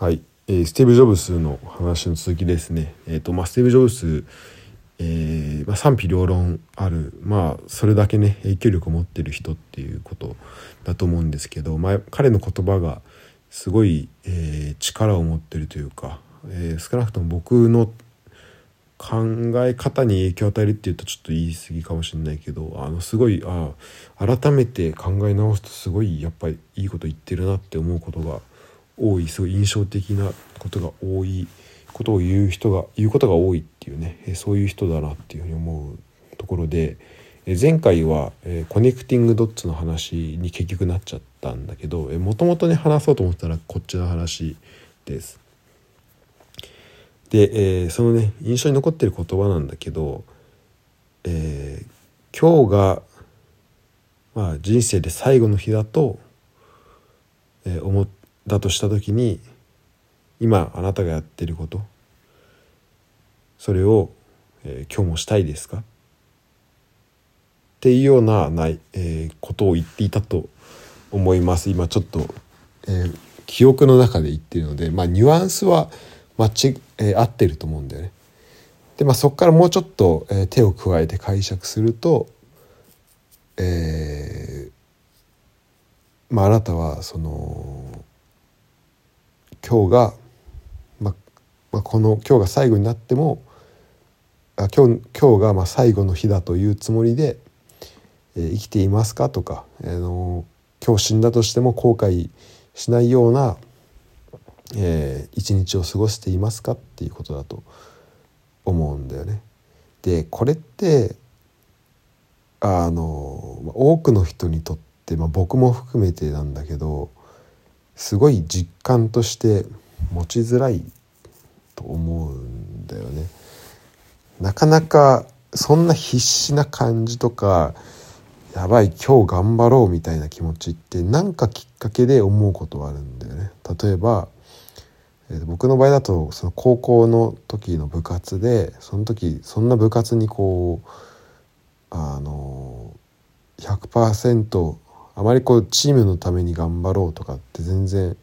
はい、えースティーブ・ジョブスの話の続きですね。えっ、とまあスティーブ・ジョブス、えーまあ、賛否両論あるまあそれだけね影響力を持ってる人っていうことだと思うんですけど、まあ、彼の言葉がすごい、えー力を持ってるというか、えー少なくとも僕の考え方に影響を与えるっていうとちょっと言い過ぎかもしれないけどあのすごいあ改めて考え直すとすごいやっぱりいいこと言ってるなって思うことが多いすごい印象的なことが多いことを言う人が言うことが多いっていうねそういう人だなっていうふうに思うところで前回は、コネクティングドッツの話に結局なっちゃったんだけどもともとね話そうと思ったらこっちの話です。で、そのね印象に残ってる言葉なんだけど、えー今日が、まあ、人生で最後の日だと、思ってたとした時に今あなたがやってることそれを、えー今日もしたいですか？っていうようなない、えーことを言っていたと思います今ちょっと、えー記憶の中で言ってるのでまあニュアンスは間違、えー合ってると思うんだよね。でまあそこからもうちょっと、えー手を加えて解釈すると、えーまああなたはその今日が、まま、この今日が最後になってもあ今日今日がま最後の日だというつもりで、えー生きていますかとか、あの今日死んだとしても後悔しないような、えー一日を過ごしていますかっていうことだと思うんだよね。でこれってあの多くの人にとって、まあ、僕も含めてなんだけどすごい実感として持ちづらいと思うんだよね。なかなかそんな必死な感じとかやばい今日頑張ろうみたいな気持ちって何かきっかけで思うことはあるんだよね。例えば、えー僕の場合だとその高校の時の部活でその時そんな部活にこうあの100%あまりこうチームのために頑張ろうとかって全然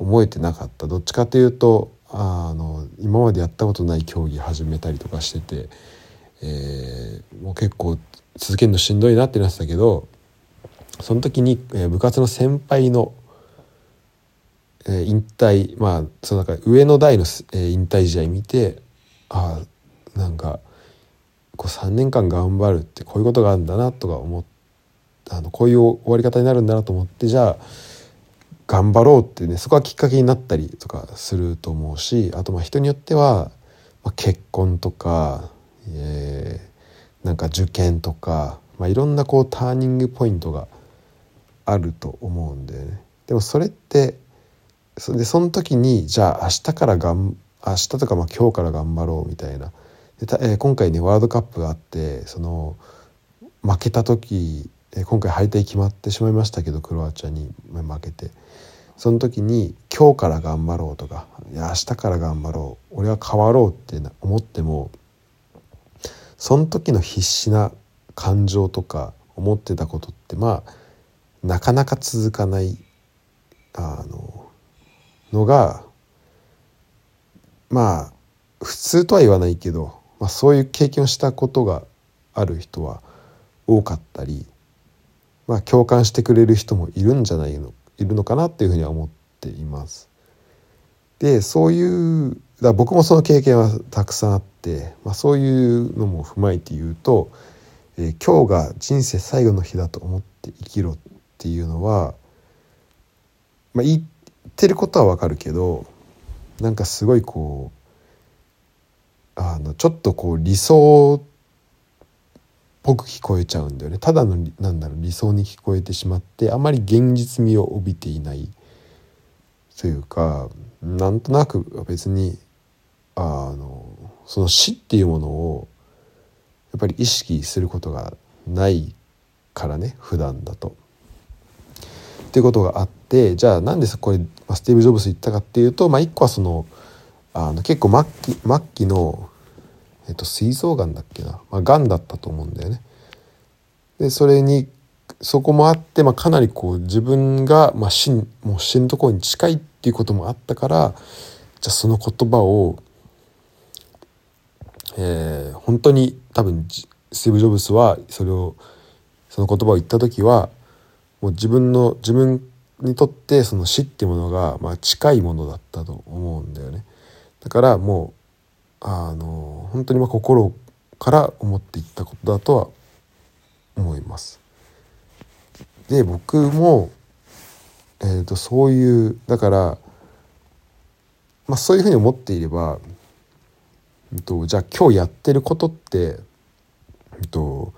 思えてなかった。どっちかというとあの今までやったことない競技始めたりとかしてて、えーもう結構続けるのしんどいなってなってたけどその時に、えー部活の先輩の、えー引退まあそのか上の代の、えー引退試合見てああなんかこう3年間頑張るってこういうことがあるんだなとか思ってあのこういう終わり方になるんだなと思ってじゃあ頑張ろうってねそこはきっかけになったりとかすると思うしあとまあ人によっては、まあ、結婚とか、えーなんか受験とか、まあ、いろんなこうターニングポイントがあると思うんだよね。でもそれってそでその時にじゃあ明日からがん明日とかまあ今日から頑張ろうみたいなでた、えー今回ねワールドカップがあってその負けた時、え今回敗退決まってしまいましたけどクロアチアに負けて。その時に今日から頑張ろうとかいや明日から頑張ろう俺は変わろうって思ってもその時の必死な感情とか思ってたことってまあなかなか続かないあののがまあ普通とは言わないけど、まあ、そういう経験をしたことがある人は多かったり、まあ、共感してくれる人もいるんじゃないのいるのかなっていうふうには思っています。でそういうだ僕もその経験はたくさんあって、まあ、そういうのも踏まえて言うと、えー今日が人生最後の日だと思って生きろっていうのは、まあ、言ってることはわかるけどなんかすごいこうあのちょっとこう理想ってぽく聞こえちゃうんだよねただのなんだろう理想に聞こえてしまってあまり現実味を帯びていないというかなんとなく別にあのその死っていうものをやっぱり意識することがないからね普段だと。っていうことがあってじゃあなんでそこでスティーブ・ジョブス言ったかっていうと、まあ、一個はそのあの結構末期末期の、えっと、膵臓がんだっけな、まあ、がんだったと思うんだよね。でそれにそこもあって、まあ、かなりこう自分が、まあ、死もう死ぬところに近いっていうこともあったからじゃあその言葉を、えー、本当に多分スティーブ・ジョブズはそれをその言葉を言った時はもう自分の自分にとってその死っていうものが、まあ、近いものだったと思うんだよね。だからもうあの本当にま心から思っていったことだとは思います。で僕も、えーと、そういうだから、まあ、そういうふうに思っていれば、えーと、じゃあ今日やってることって、えーと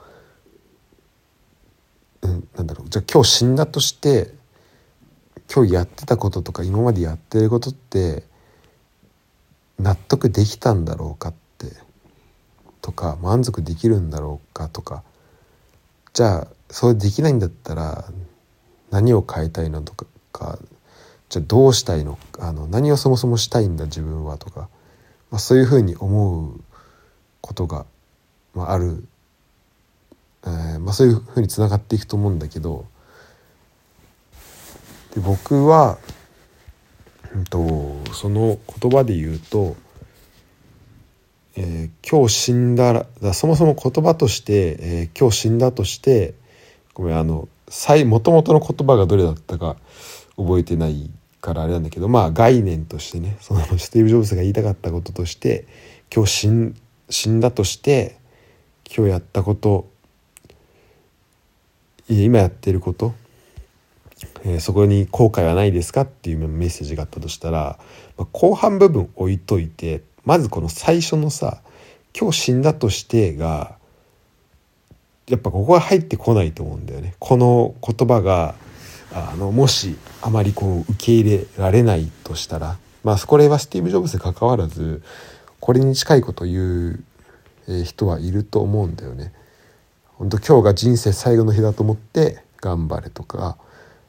うん、なんだろうじゃあ今日死んだとして今日やってたこととか今までやってることって納得できたんだろうかってとか満足できるんだろうかとかじゃあそれできないんだったら何を変えたいのとかじゃあどうしたいの？あの何をそもそもしたいんだ自分はとか、まあ、そういうふうに思うことが、まあ、ある、えーまあ、そういうふうにつながっていくと思うんだけどで僕は、んと、その言葉で言うと、えー、今日死んだらそもそも言葉として、えー、今日死んだとしてごめんあのもともとの言葉がどれだったか覚えてないからあれなんだけどまあ概念としてねそのスティーブ・ジョブズが言いたかったこととして今日死ん死んだとして今日やったこと今やってることえー、そこに後悔はないですかっていうメッセージがあったとしたら、まあ、後半部分置いといてまずこの最初のさ「今日死んだとして」がやっぱここが入ってこないと思うんだよね。この言葉があのもしあまりこう受け入れられないとしたらまあこれはスティーブ・ジョブズに関わらずこれに近いこと言う人はいると思うんだよね。本当今日が人生最後の日だと思って頑張れとか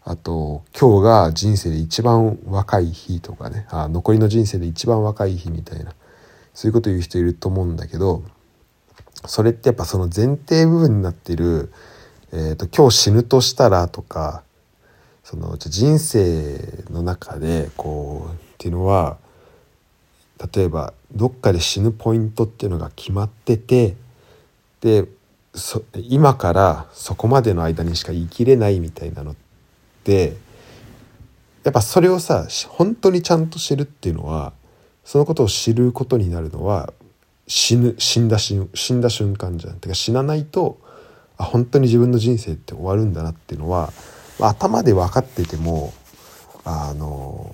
あと今日が人生で一番若い日とかね。あ残りの人生で一番若い日みたいな。そういうこと言う人いると思うんだけどそれってやっぱその前提部分になってる、えーと、今日死ぬとしたらとかその人生の中でこうっていうのは例えばどっかで死ぬポイントっていうのが決まっててで今からそこまでの間にしか生きれないみたいなのってってやっぱそれをさ本当にちゃんと知るっていうのはそのことを知ることになるのは死ぬ死んだ死んだ瞬間じゃん。てか死なないとあ本当に自分の人生って終わるんだなっていうのは、まあ、頭で分かっててもあの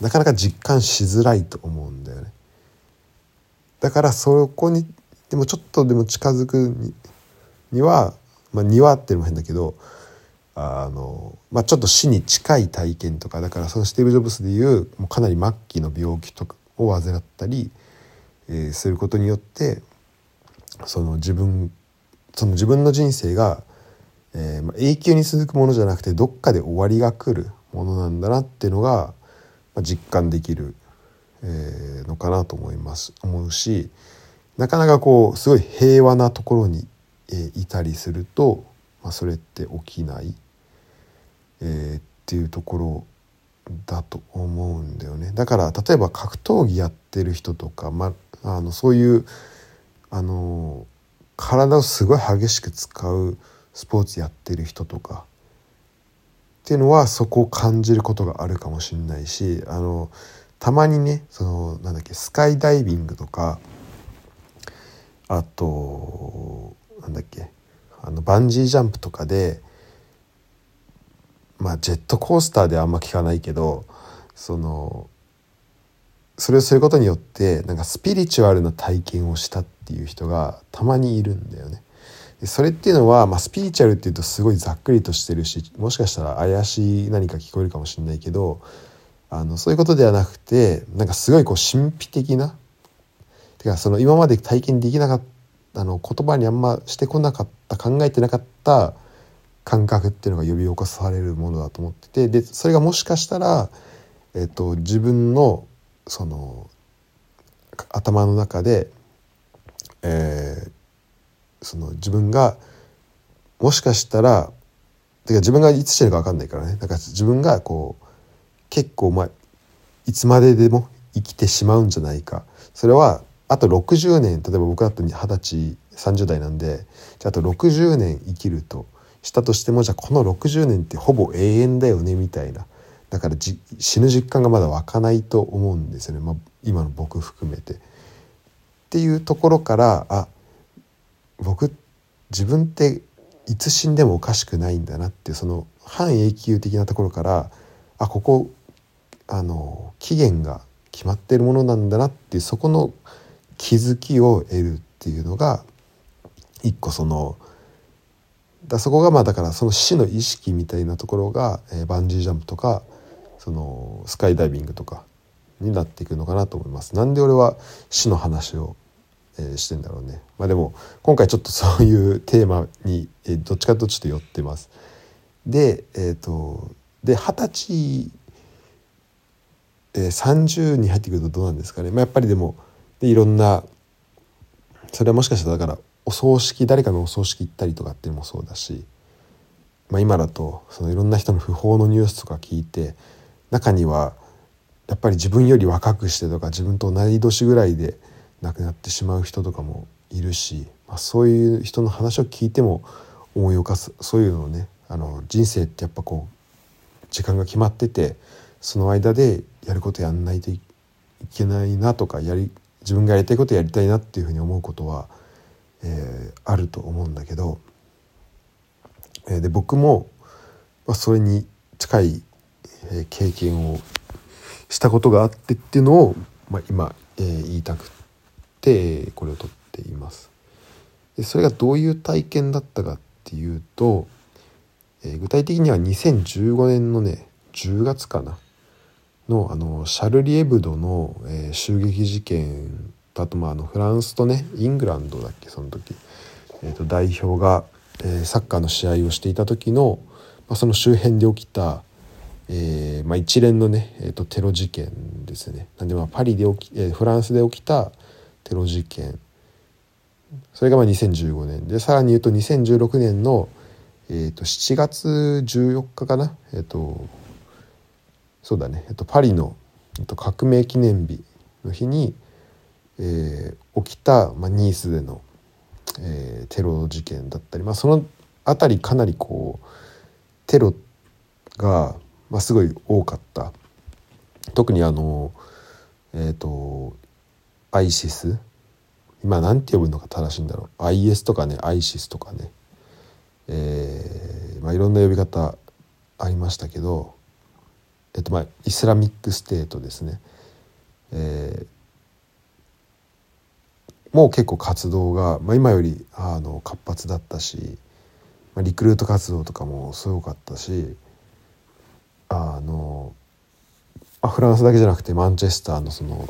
なかなか実感しづらいと思うんだよね。だからそこにでもちょっとでも近づくには、まあ、にはっていうのも変だけどあの、まあ、ちょっと死に近い体験とかだからそのスティーブ・ジョブスでいうもうかなり末期の病気とかを患ったり、えー、することによってその自分その自分の人生が、えーまあ、永久に続くものじゃなくてどっかで終わりが来るものなんだなっていうのが、まあ、実感できる、えー、のかなと思います。思うしなかなかこうすごい平和なところに、えー、いたりするとまあ、それって起きない、えー、っていうところだと思うんだよね。だから例えば格闘技やってる人とか、まあ、のそういうあの体をすごい激しく使うスポーツやってる人とかっていうのはそこを感じることがあるかもしれないしあのたまにねそのなんだっけスカイダイビングとかあとなんだっけあのバンジージャンプとかでまあジェットコースターではあんま聞かないけどそのそれをすることによってなんかスピリチュアルな体験をしたっていう人がたまにいるんだよね。でそれっていうのは、まあ、スピリチュアルっていうとすごいざっくりとしてるしもしかしたら怪しい何か聞こえるかもしれないけどあのそういうことではなくてなんかすごいこう神秘的なてかその今まで体験できなかったあの言葉にあんましてこなかった考えてなかった感覚っていうのが呼び起こされるものだと思っててでそれがもしかしたら、えっと、自分のその頭の中で、えー、その自分がもしかしたらか自分がいつ死ぬか分かんないからね。だから自分がこう結構まあいつまででも生きてしまうんじゃないか。それはあと60年例えば僕だったら二十歳30代なんでじゃあと60年生きると。したとしてもじゃあこの60年ってほぼ永遠だよねみたいなだから死ぬ実感がまだ湧かないと思うんですよね、まあ、今の僕含めて。っていうところからあ僕自分っていつ死んでもおかしくないんだなってその半永久的なところからあここあの期限が決まってるものなんだなっていうそこの気づきを得るっていうのが一個そのだそこがまあだからその死の意識みたいなところが、えー、バンジージャンプとかそのスカイダイビングとかになっていくのかなと思います。なんで俺は死の話を、えー、してんだろうね。まあでも今回ちょっとそういうテーマに、えー、どっちかとちょっと寄ってます。でえっ、ー、とで二十歳、えー、30に入ってくるとどうなんですかね。まあ、やっぱりでもでいろんなそれはもしかしたらだからお葬式誰かのお葬式行ったりとかっていうのもそうだし、まあ、今だとそのいろんな人の訃報のニュースとか聞いて中にはやっぱり自分より若くしてとか自分と同い年ぐらいで亡くなってしまう人とかもいるし、まあ、そういう人の話を聞いても思い起こすそういうのをねあの人生ってやっぱこう時間が決まっててその間でやることやんないといけないなとかやり自分がやりたいことやりたいなっていうふうに思うことは、えー、あると思うんだけど、えー、で僕も、まあ、それに近い、えー、経験をしたことがあってっていうのを、まあ、今、えー、言いたくてこれを撮っています。でそれがどういう体験だったかっていうと、えー、具体的には2015年のね10月かなのあのシャルリエブドの、えー、襲撃事件あとまああのフランスとねイングランドだっけその時、えー、と代表が、えー、サッカーの試合をしていた時の、まあ、その周辺で起きたえーまあ、一連のね、えーと、テロ事件ですね。なんでまあパリで起き、えー、フランスで起きたテロ事件。それがまあ2015年でさらに言うと2016年の、えー、と7月14日かな？えっ、ー、とそうだね、えー、とパリの、えー、と革命記念日の日に、えー、起きた、まあ、ニースでの、えー、テロ事件だったり、まあ、その辺りかなりこうテロがまあ、すごい多かった。特にあのえっ、ー、とアイシス今何て呼ぶのが正しいんだろう。IS とかね ISIS とかね。えー、まあ、いろんな呼び方ありましたけどえっとまあ Islamic State ですね、えー、もう結構活動が、まあ、今よりあの活発だったし、まあ、リクルート活動とかもすごかったしあのあフランスだけじゃなくてマンチェスターのその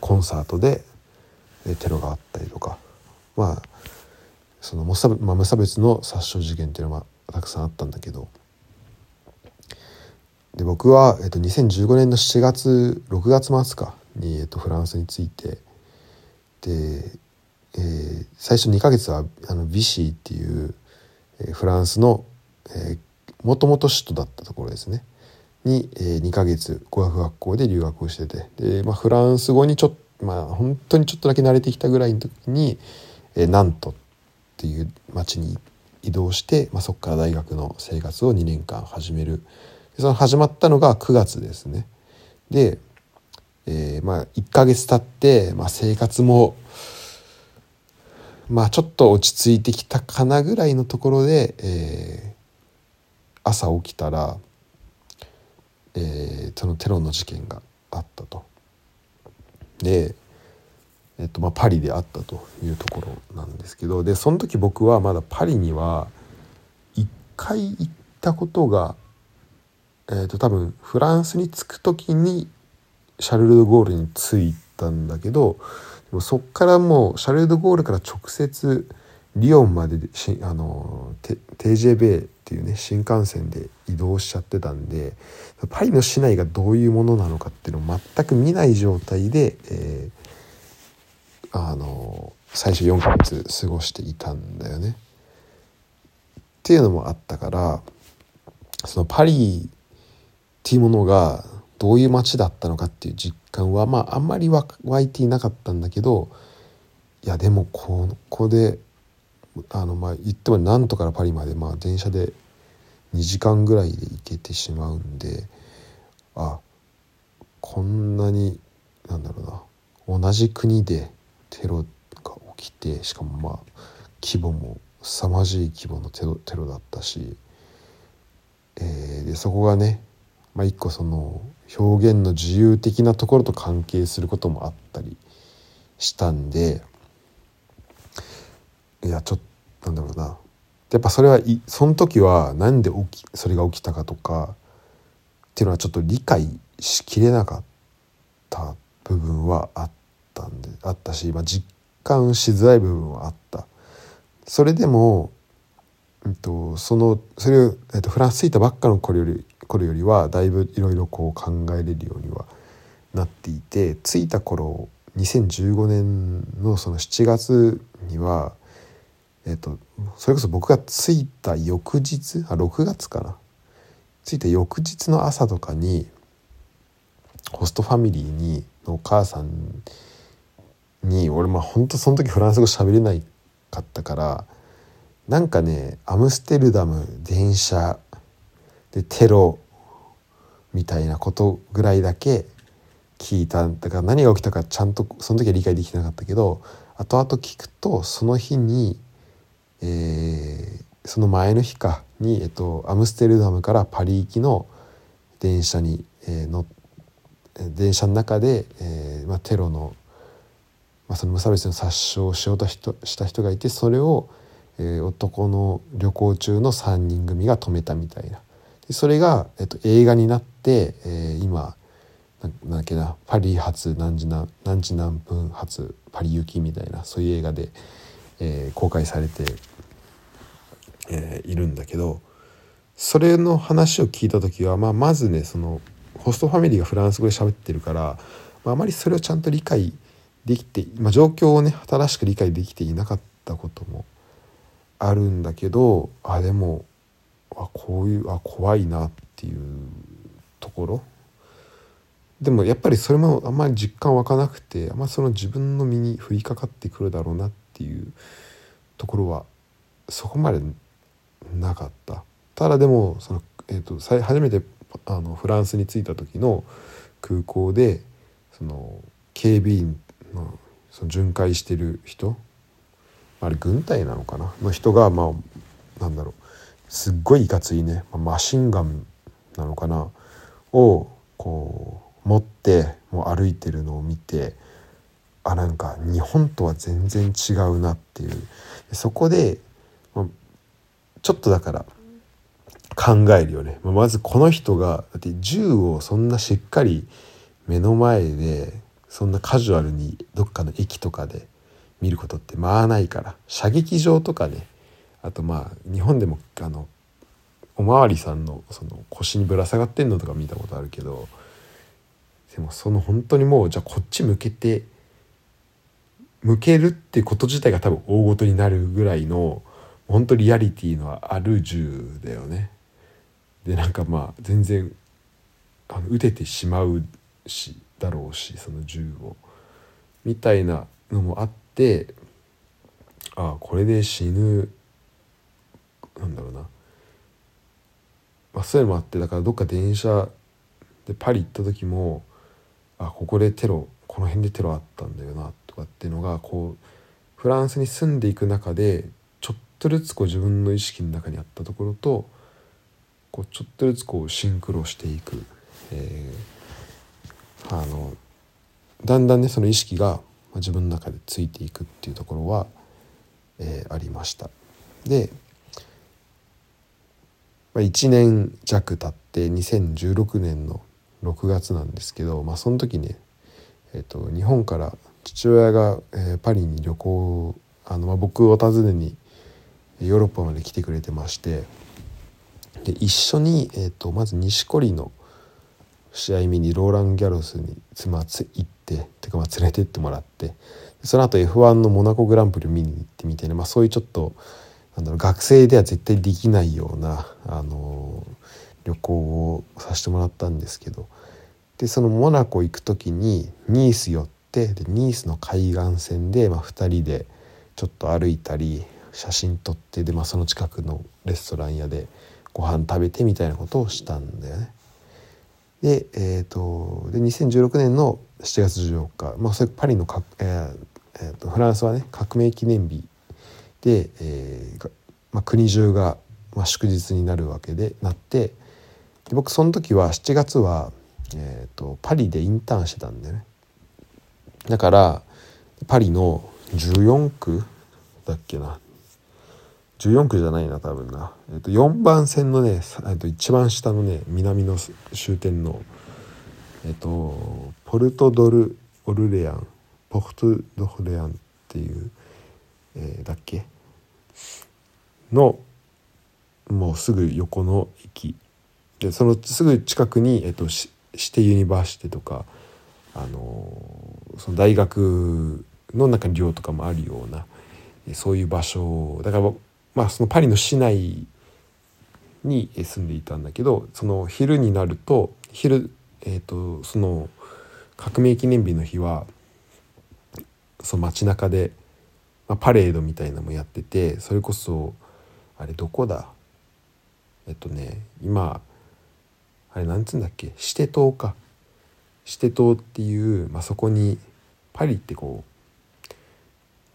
コンサートでテロがあったりとかまあその無差,、まあ、無差別の殺傷事件っていうのはたくさんあったんだけどで僕は、えっと、2015年の7月6月末かに、えっと、フランスに着いてで、えー、最初2ヶ月はあのビシーっていう、えー、フランスの、えー、もともと首都だったところですね。に、えー、2ヶ月語学学校で留学をしてて。で、まあ、フランス語にちょっとまあ本当にちょっとだけ慣れてきたぐらいの時に、えー、ナントっていう町に移動して、まあ、そこから大学の生活を2年間始める。でその始まったのが9月ですね。で、えー、まあ1ヶ月経って、まあ、生活もまあちょっと落ち着いてきたかなぐらいのところで、えー、朝起きたら、えー、そのテロの事件があったと。で、えっとまあ、パリであったというところなんですけどでその時僕はまだパリには1回行ったことが、えー、と多分フランスに着く時にシャルル・ド・ゴールに着いたんだけどでもそっからもうシャルル・ド・ゴールから直接リヨンまでしあの TJB っていうね新幹線で移動しちゃってたんでパリの市内がどういうものなのかっていうのを全く見ない状態で、えー、あの最初4ヶ月過ごしていたんだよね。っていうのもあったからそのパリっていうものがどういう街だったのかっていう実感はまああんまり湧いていなかったんだけどいやでもここであのまあ言ってもなんとからパリまでまあ電車で2時間ぐらいで行けてしまうんであこんなになんだろうな同じ国でテロが起きてしかもまあ規模も凄まじい規模のテロテロだったし、えー、でそこがね、まあ、一個その表現の自由的なところと関係することもあったりしたんでいやちょっとなんだろうなやっぱそれはいその時は何で起きそれが起きたかとかっていうのはちょっと理解しきれなかった部分はあったんであったし、まあ、実感しづらい部分はあった。それでも、うんと、そのそれを、えっと、フランス着いたばっかの頃より頃よりはだいぶいろいろこう考えれるようにはなっていて着いた頃2015年のその7月にはえっと、それこそ僕が着いた翌日あ6月かな。着いた翌日の朝とかにホストファミリーにのお母さんに俺まあほんとその時フランス語喋れないかったからなんかねアムステルダム電車でテロみたいなことぐらいだけ聞いた。だから何が起きたかちゃんとその時は理解できなかったけど後々聞くとその日にえー、その前の日かに、えっと、アムステルダムからパリ行きの電車に、えー、の電車の中で、えーまあ、テロの,、まあその無差別の殺傷をしようとした人がいてそれを、えー、男の旅行中の3人組が止めたみたいな。それが、えっと、映画になって、えー、今なんだっけなパリ発何時何何時何分発パリ行きみたいなそういう映画で、えー、公開されてえー、いるんだけどそれの話を聞いた時は、まあ、まずねそのホストファミリーがフランス語で喋ってるから、まあ、あまりそれをちゃんと理解できて、まあ、状況をね正しく理解できていなかったこともあるんだけどあでもあこういうあ怖いなっていうところ？でもやっぱりそれもあんまり実感湧かなくてあんまその自分の身に降りかかってくるだろうなっていうところはそこまでなかった。ただでもその、えーと、初めてあのフランスに着いた時の空港でその警備員のその巡回してる人あれ軍隊なのかな？の人がまあなんだろう。すっごいいかついね、マシンガンなのかな？をこう持ってもう歩いてるのを見てあなんか日本とは全然違うなっていう。そこでちょっとだから考えるよね。まずこの人がだって銃をそんなしっかり目の前でそんなカジュアルにどっかの駅とかで見ることってまあないから射撃場とかねあとまあ日本でもあのおまわりさんのその腰にぶら下がってんのとか見たことあるけどでもその本当にもうじゃあこっち向けて向けるってこと自体が多分大ごとになるぐらいの本当リアリティのある銃だよね。でなんかまあ全然あの撃ててしまうしだろうしその銃をみたいなのもあってああこれで死ぬなんだろうな、まあ、そういうのもあってだからどっか電車でパリ行った時もあここでテロこの辺でテロあったんだよなとかっていうのがこうフランスに住んでいく中でちょっとずつこう自分の意識の中にあったところとこうちょっとずつこうシンクロしていく、えー、あのだんだんねその意識が自分の中でついていくっていうところは、えー、ありました。で、まあ、1年弱経って2016年の6月なんですけど、まあ、その時ね、えーと、日本から父親が、えー、パリに旅行あの、まあ、僕を訪ねにヨーロッパまで来てくれてましてで一緒に、えーと、まず錦織の試合見にローラン・ギャロスに妻行っててかまあ連れてってもらってその後 F1 のモナコグランプリ見に行ってみたいな、まあ、そういうちょっとなんだろう学生では絶対できないような、あの旅行をさせてもらったんですけどでそのモナコ行く時にニース寄ってでニースの海岸線で、まあ、2人でちょっと歩いたり写真撮ってで、まあ、その近くのレストラン屋でご飯食べてみたいなことをしたんだよね。で,、えーと、で2016年の7月14日、まあ、それパリのか、えーえーと、フランスはね革命記念日で、えーまあ、国中が、まあ、祝日になるわけでなってで僕その時は7月は、えーと、パリでインターンしてたんだよね。だからパリの14区だっけな14区じゃないな多分な、えっと、4番線のね、えっと、一番下のね南の終点のえっとポルトドルオルレアンポルトドルレアンっていう、えー、だっけ？のもうすぐ横の駅。でそのすぐ近くに、えっと、シテユニバーシティとか、あのその大学の中に寮とかもあるようなそういう場所。だからまあそのパリの市内に住んでいたんだけどその昼になると昼、えーと、その革命記念日の日はその街中で、まあ、パレードみたいなのもやっててそれこそあれどこだ？えっとね今あれなんつうんだっけ？シテ島か。シテ島っていう、まあ、そこにパリってこ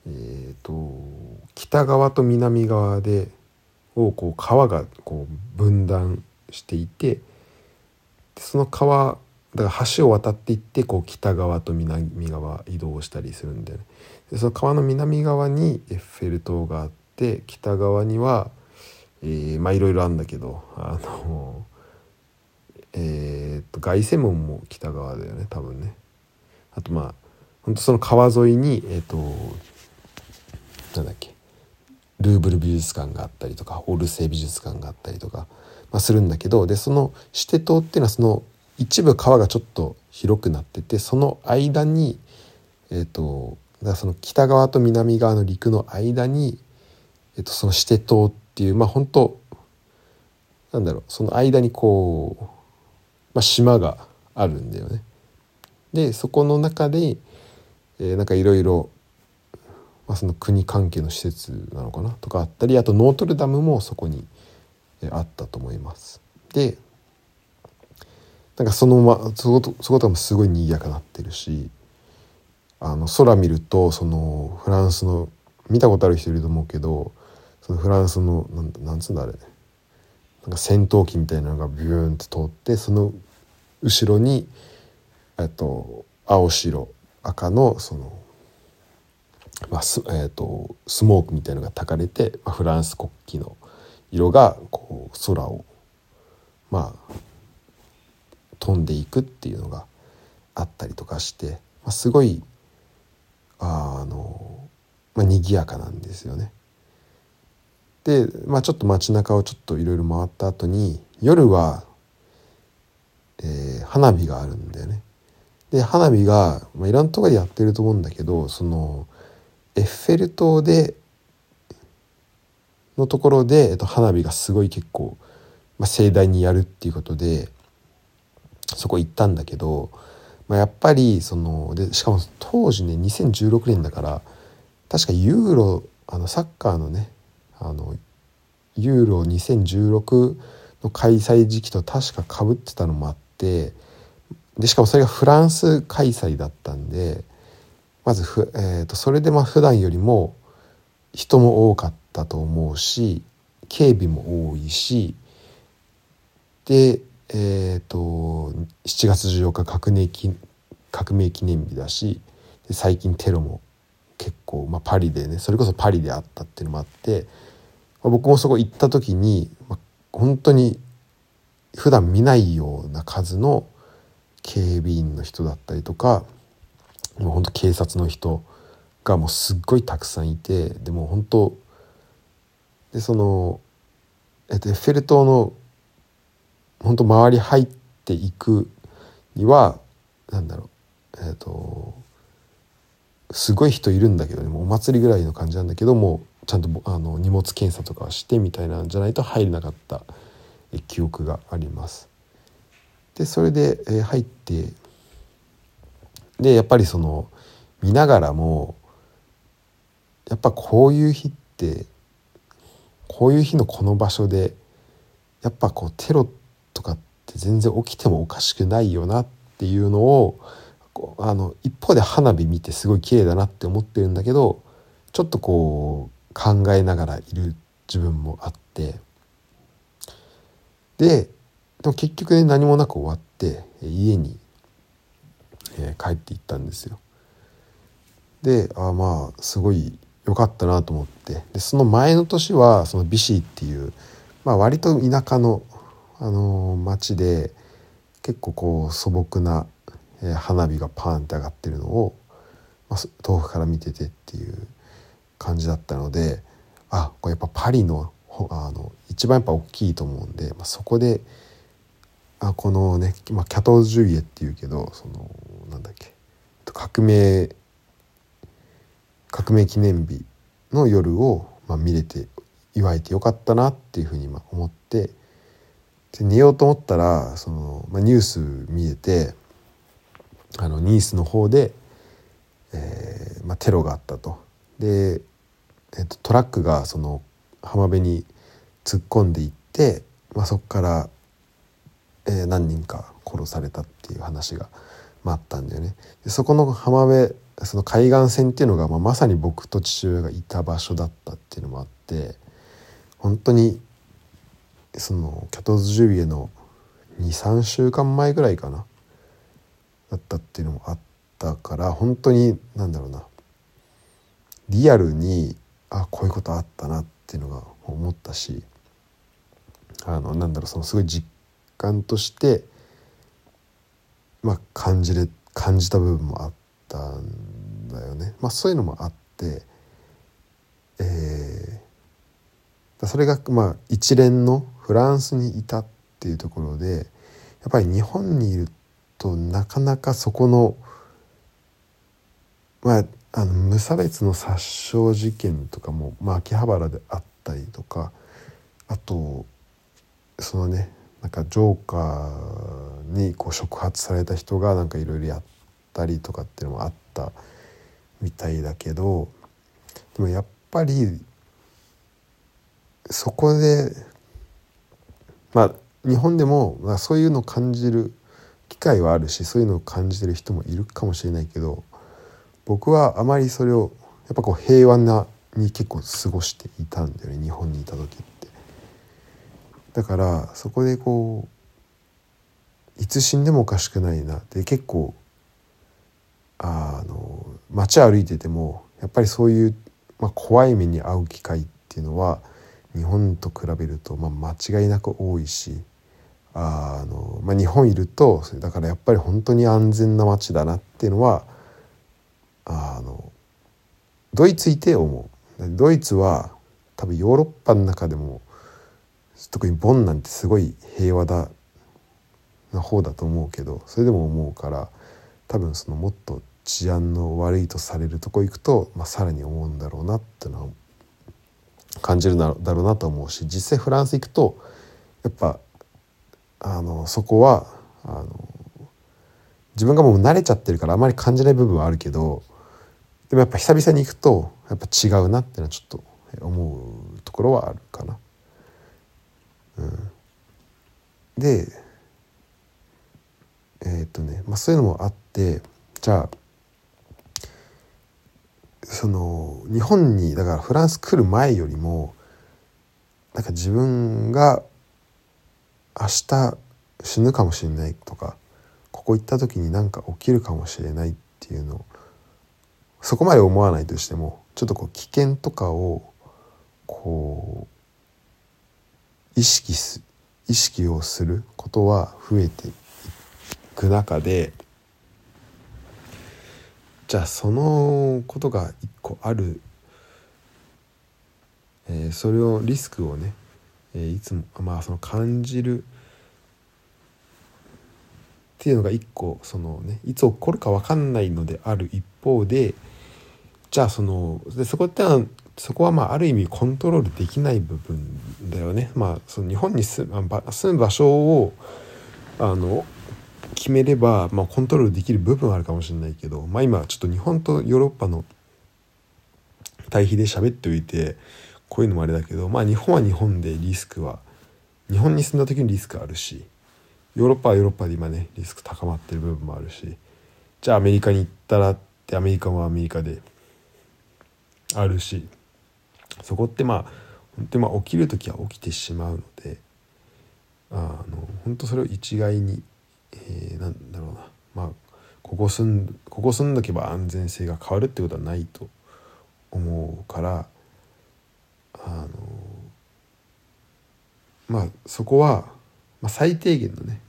うえっ、ー、と北側と南側でをこう川がこう分断していてその川だから橋を渡っていってこう北側と南側移動したりするんだよね。でその川の南側にエッフェル塔があって北側には、えー、まあいろいろあるんだけどあのえー、っと凱旋門も北側だよね多分ね。あとまあ本当その川沿いにえー、っとなんだっけルーブル美術館があったりとかオルセイ美術館があったりとか、まあ、するんだけどでそのシテ島っていうのはその一部川がちょっと広くなっててその間にえっ、ー、とからその北側と南側の陸の間に、えー、とそのシテ島っていうまあ本当なんだろうその間にこう、まあ、島があるんだよね。でそこの中で、えー、なんかいろいろまあ、その国関係の施設なのかなとかあったりあとノートルダムもそこにあったと思います。でなんかそのまそことそこともすごい賑やかなってるしあの空見るとそのフランスの見たことある人いると思うけどそのフランスのなんなんつうんだあれ。なんか戦闘機みたいなのがビューンって通ってその後ろにえっと青白赤のそのまあすえーと、スモークみたいのがたかれて、まあ、フランス国旗の色がこう空をまあ飛んでいくっていうのがあったりとかして、まあ、すごいあの、まあ、賑やかなんですよね。で、まあ、ちょっと街中をちょっといろいろ回った後に夜は、えー、花火があるんだよね。で花火が、まあ、いろんなところでやってると思うんだけどそのエッフェル塔でのところで、えっと、花火がすごい結構、まあ、盛大にやるっていうことでそこ行ったんだけど、まあ、やっぱりそのでしかも当時ね2016年だから確かユーロあのサッカーのねあのユーロ2016の開催時期と確かかぶってたのもあってでしかもそれがフランス開催だったんでまずふ、えーと、それでまあ普段よりも人も多かったと思うし警備も多いしでえ、ー、と7月14日革命記革命記念日だし最近テロも結構、まあ、パリでねそれこそパリであったっていうのもあって、まあ、僕もそこ行った時に、まあ、本当に普段見ないような数の警備員の人だったりとかもう本当警察の人がもうすっごいたくさんいてでも本当でその、えっと、エッフェル塔の本当周り入っていくにはなんだろうえっとすごい人いるんだけどねもうお祭りぐらいの感じなんだけどもちゃんとあの荷物検査とかしてみたいなんじゃないと入れなかった記憶があります。でそれで、え入ってでやっぱりその見ながらもやっぱこういう日ってこういう日のこの場所でやっぱこうテロとかって全然起きてもおかしくないよなっていうのをあの一方で花火見てすごい綺麗だなって思ってるんだけどちょっとこう考えながらいる自分もあってででも結局ね何もなく終わって家に、えー、帰っていったんですよ。であまあすごい良かったなと思ってでその前の年はそのビシーっていう、まあ、割と田舎の、あのー、町で結構こう素朴な、花火がパーンって上がってるのを、まあ、遠くから見ててっていう感じだったのであこれやっぱパリのあの一番やっぱ大きいと思うんで、まあ、そこであこのね、まあ、キャトージュイエっていうけどそのなんだっけ革命革命記念日の夜を、まあ、見れて祝えてよかったなっていうふうに思ってで寝ようと思ったらその、まあ、ニュース見えてあのニースの方で、えーまあ、テロがあったと。で、えーと、トラックがその浜辺に突っ込んでいって、まあ、そこから、えー、何人か殺されたっていう話が、まあ、あったんだよね。でそこの浜辺その海岸線っていうのが、まあ、まさに僕と父親がいた場所だったっていうのもあって本当にそのキャトーズ・ジュビエの23週間前ぐらいかなだったっていうのもあったから本当になんだろうなリアルにあこういうことあったなっていうのが思ったしあのなんだろうそのすごい実感としてまあ感じれ感じた部分もあって。ったんだよね。まあ、そういうのもあって、えー、それがまあ一連のフランスにいたっていうところでやっぱり日本にいるとなかなかそこのまああの無差別の殺傷事件とかも、まあ、秋葉原であったりとかあとそのねなんかジョーカーにこう触発された人がなんかいろいろやったりとかっていうのもあったみたいだけどでもやっぱりそこでまあ日本でも、まあ、そういうのを感じる機会はあるしそういうのを感じてる人もいるかもしれないけど僕はあまりそれをやっぱこう平和なに結構過ごしていたんだよね日本にいた時って。だからそこでこういつ死んでもおかしくないなって結構あの街歩いててもやっぱりそういう、まあ、怖い目に遭う機会っていうのは日本と比べると、まあ、間違いなく多いしあの、まあ、日本いるとだからやっぱり本当に安全な街だなっていうのはあのドイツいて思う。ドイツは多分ヨーロッパの中でも特にボンなんてすごい平和だな方だと思うけどそれでも思うから多分そのもっと治安の悪いとされるとこ行くと、まあ、さらに思うんだろうなってのは感じるだろうなと思うし実際フランス行くとやっぱあのそこはあの自分がもう慣れちゃってるからあまり感じない部分はあるけどでもやっぱ久々に行くとやっぱ違うなってのはちょっと思うところはあるかな。うん、でえー、っとね、まあ、そういうのもあってじゃあその日本にだからフランス来る前よりもなんか自分が明日死ぬかもしれないとかここ行った時に何か起きるかもしれないっていうのをそこまで思わないとしてもちょっとこう危険とかをこう意識す意識をすることは増えていく中でじゃあそのことが一個ある、えー、それをリスクをね、えー、いつもまあその感じるっていうのが一個そのねいつ起こるか分かんないのである一方でじゃあそのでそこってそこはまあある意味コントロールできない部分だよね。まあ、その日本に住む住む場所をあの決めれば、まあ、コントロールできる部分はあるかもしれないけど、まあ、今ちょっと日本とヨーロッパの対比で喋っておいてこういうのもあれだけど、まあ、日本は日本でリスクは日本に住んだ時にリスクあるしヨーロッパはヨーロッパで今ねリスク高まってる部分もあるしじゃあアメリカに行ったらってアメリカはアメリカであるしそこってまあ本当にまあ起きる時は起きてしまうのであの本当それを一概に、えー、なんだろうな。まあここ住んここ住んどけば安全性が変わるってことはないと思うからあのまあそこは、まあ、最低限のね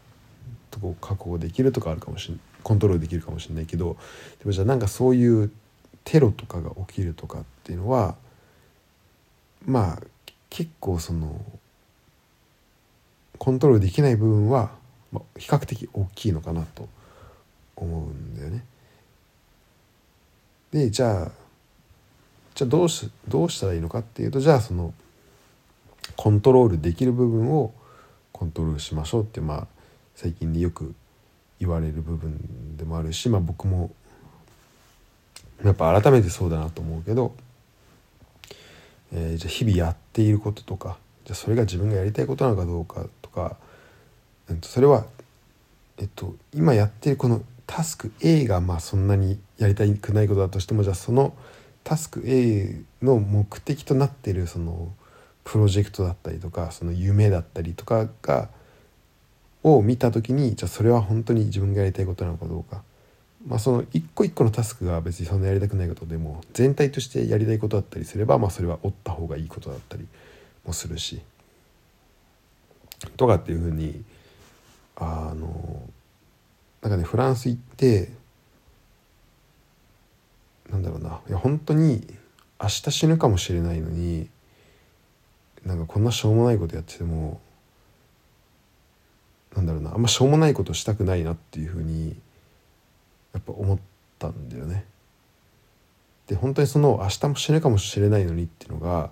とこ確保できるとかあるかもしれないコントロールできるかもしれないけどでもじゃあなんかそういうテロとかが起きるとかっていうのはまあ結構そのコントロールできない部分は、まあ、比較的大きいのかなと思うんだよね。でじゃあじゃあどうしどうしたらいいのかっていうとじゃあそのコントロールできる部分をコントロールしましょうってまあ最近でよく言われる部分でもあるし、まあ、僕もやっぱ改めてそうだなと思うけど、えー、じゃあ日々やっていることとかじゃあそれが自分がやりたいことなのかどうかとか、それは、えっと、今やってるこのタスク A がまあそんなにやりたくないことだとしてもじゃあそのタスク A の目的となっているそのプロジェクトだったりとかその夢だったりとかがを見た時にじゃあそれは本当に自分がやりたいことなのかどうか、まあ、その一個一個のタスクが別にそんなやりたくないことでも全体としてやりたいことだったりすれば、まあ、それは追った方がいいことだったりもするし。とかっていうふうにあのなんかねフランス行ってなんだろうな。いや本当に明日死ぬかもしれないのになんかこんなしょうもないことやっててもなんだろうな。あんましょうもないことしたくないなっていうふうにやっぱ思ったんだよね。で本当にその明日も死ぬかもしれないのにっていうのが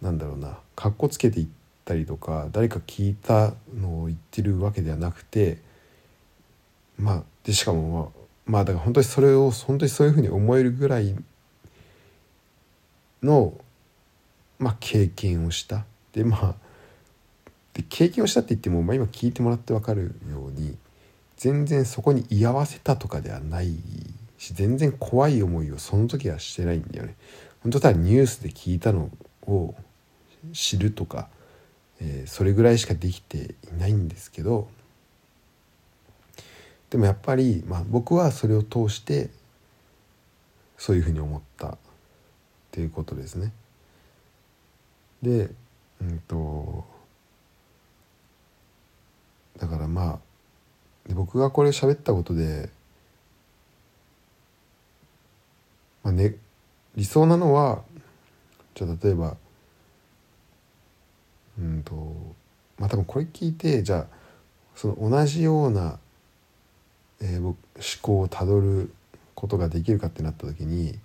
なんだろうな。かっこつけていったりとか誰か聞いたのを言ってるわけではなくてまあでしかもまあまあだから本当にそれを本当にそういうふうに思えるぐらいの、まあ、経験をしたでまあで経験をしたって言っても、まあ、今聞いてもらって分かるように全然そこに居合わせたとかではないし全然怖い思いをその時はしてないんだよね。本当ただニュースで聞いたのを知るとか、えー、それぐらいしかできていないんですけどでもやっぱり、まあ、僕はそれを通してそういうふうに思ったっていうことですね。でうんとだからまあで僕がこれ喋ったことで、まあね、理想なのはじゃあ例えばうんとまあ多分これ聞いてじゃあその同じような、えー、思考をたどることができるかってなった時に、ま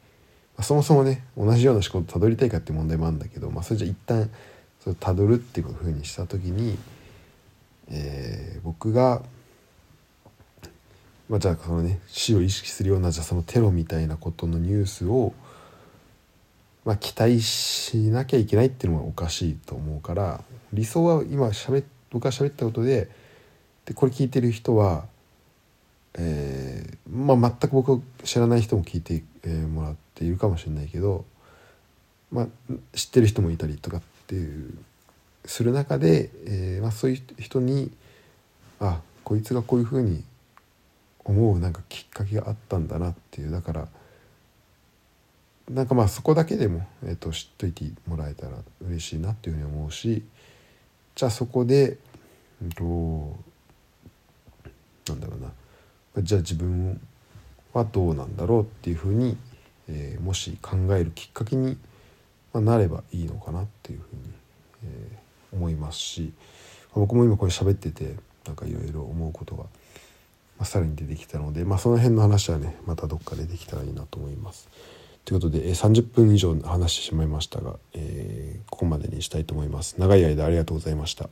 あ、そもそもね同じような思考をたどりたいかって問題もあるんだけど、まあ、それじゃ一旦それたどるっていうふうにした時に、えー、僕が、まあ、じゃあそのね死を意識するようなじゃあそのテロみたいなことのニュースをまあ、期待しなきゃいけないっていうのはおかしいと思うから理想は今しゃべ僕が喋ったことででこれ聞いてる人は、えーまあ、全く僕知らない人も聞いて、えー、もらっているかもしれないけど、まあ、知ってる人もいたりとかっていうする中で、えーまあ、そういう人にあこいつがこういうふうに思うなんかきっかけがあったんだなっていうだから。なんかまあそこだけでも、えー、と知っといてもらえたら嬉しいなっていうふうに思うしじゃあそこで、うんと、なんだろうなじゃあ自分はどうなんだろうっていうふうに、えー、もし考えるきっかけに、まあ、なればいいのかなっていうふうに、えー、思いますし僕も今これ喋っててなんかいろいろ思うことが、まあ、さらに出てきたので、まあ、その辺の話はねまたどっかでできたらいいなと思います。ということで、え30分以上話してしまいましたが、えーここまでにしたいと思います。長い間ありがとうございました。